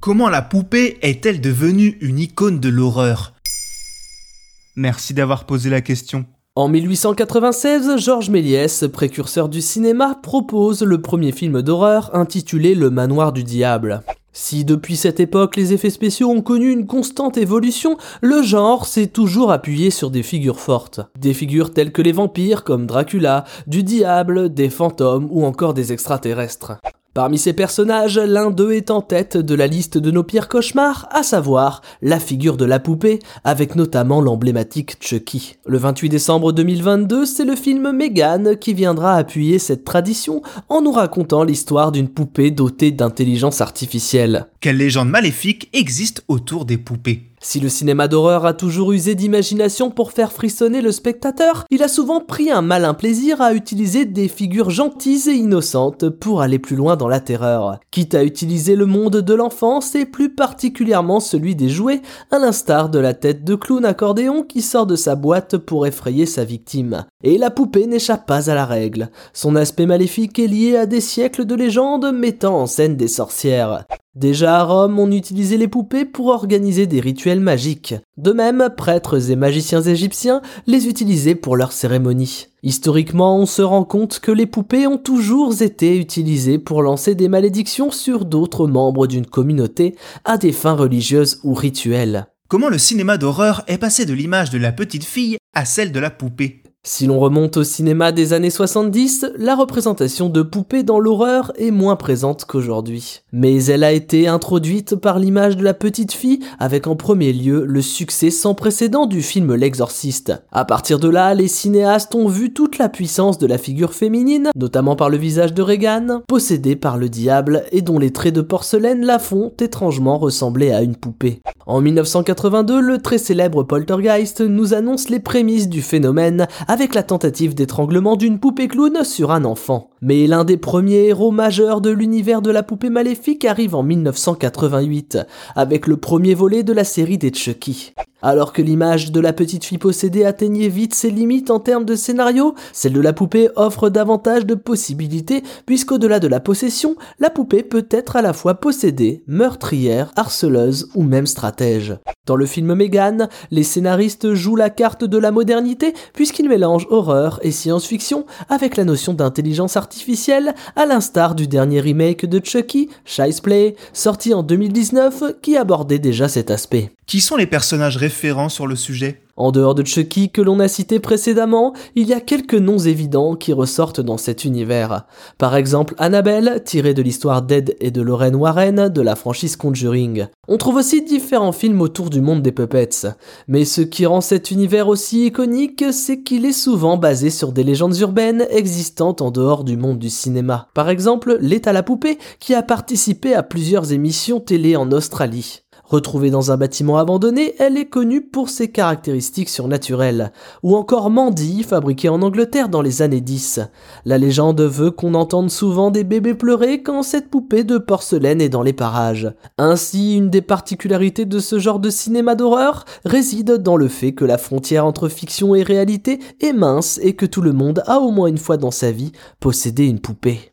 Comment la poupée est-elle devenue une icône de l'horreur? Merci d'avoir posé la question. En 1896, Georges Méliès, précurseur du cinéma, propose le premier film d'horreur intitulé Le Manoir du Diable. Si depuis cette époque les effets spéciaux ont connu une constante évolution, le genre s'est toujours appuyé sur des figures fortes. Des figures telles que les vampires comme Dracula, du diable, des fantômes ou encore des extraterrestres. Parmi ces personnages, l'un d'eux est en tête de la liste de nos pires cauchemars, à savoir la figure de la poupée, avec notamment l'emblématique Chucky. Le 28 décembre 2022, c'est le film Megan qui viendra appuyer cette tradition en nous racontant l'histoire d'une poupée dotée d'intelligence artificielle. Quelle légende maléfique existe autour des poupées? Si le cinéma d'horreur a toujours usé d'imagination pour faire frissonner le spectateur, il a souvent pris un malin plaisir à utiliser des figures gentilles et innocentes pour aller plus loin dans la terreur. Quitte à utiliser le monde de l'enfance et plus particulièrement celui des jouets, à l'instar de la tête de clown accordéon qui sort de sa boîte pour effrayer sa victime. Et la poupée n'échappe pas à la règle. Son aspect maléfique est lié à des siècles de légendes mettant en scène des sorcières. Déjà à Rome, on utilisait les poupées pour organiser des rituels magiques. De même, prêtres et magiciens égyptiens les utilisaient pour leurs cérémonies. Historiquement, on se rend compte que les poupées ont toujours été utilisées pour lancer des malédictions sur d'autres membres d'une communauté à des fins religieuses ou rituelles. Comment le cinéma d'horreur est passé de l'image de la petite fille à celle de la poupée? Si l'on remonte au cinéma des années 70, la représentation de poupées dans l'horreur est moins présente qu'aujourd'hui. Mais elle a été introduite par l'image de la petite fille avec en premier lieu le succès sans précédent du film L'Exorciste. À partir de là, les cinéastes ont vu toute la puissance de la figure féminine, notamment par le visage de Regan, possédée par le diable et dont les traits de porcelaine la font étrangement ressembler à une poupée. En 1982, le très célèbre Poltergeist nous annonce les prémices du phénomène avec la tentative d'étranglement d'une poupée clown sur un enfant. Mais l'un des premiers héros majeurs de l'univers de la poupée maléfique arrive en 1988, avec le premier volet de la série des Chucky. Alors que l'image de la petite fille possédée atteignait vite ses limites en termes de scénario, celle de la poupée offre davantage de possibilités puisqu'au-delà de la possession, la poupée peut être à la fois possédée, meurtrière, harceleuse ou même stratège. Dans le film Megan, les scénaristes jouent la carte de la modernité puisqu'ils mélangent horreur et science-fiction avec la notion d'intelligence artificielle à l'instar du dernier remake de Chucky, Child's Play, sorti en 2019 qui abordait déjà cet aspect. Qui sont les personnages référents sur le sujet? En dehors de Chucky que l'on a cité précédemment, il y a quelques noms évidents qui ressortent dans cet univers. Par exemple Annabelle, tirée de l'histoire d'Ed et de Lorraine Warren de la franchise Conjuring. On trouve aussi différents films autour du monde des puppets. Mais ce qui rend cet univers aussi iconique, c'est qu'il est souvent basé sur des légendes urbaines existantes en dehors du monde du cinéma. Par exemple, L'État la poupée, qui a participé à plusieurs émissions télé en Australie. Retrouvée dans un bâtiment abandonné, elle est connue pour ses caractéristiques surnaturelles. Ou encore Mandy, fabriquée en Angleterre dans les années 10. La légende veut qu'on entende souvent des bébés pleurer quand cette poupée de porcelaine est dans les parages. Ainsi, une des particularités de ce genre de cinéma d'horreur réside dans le fait que la frontière entre fiction et réalité est mince et que tout le monde a au moins une fois dans sa vie possédé une poupée.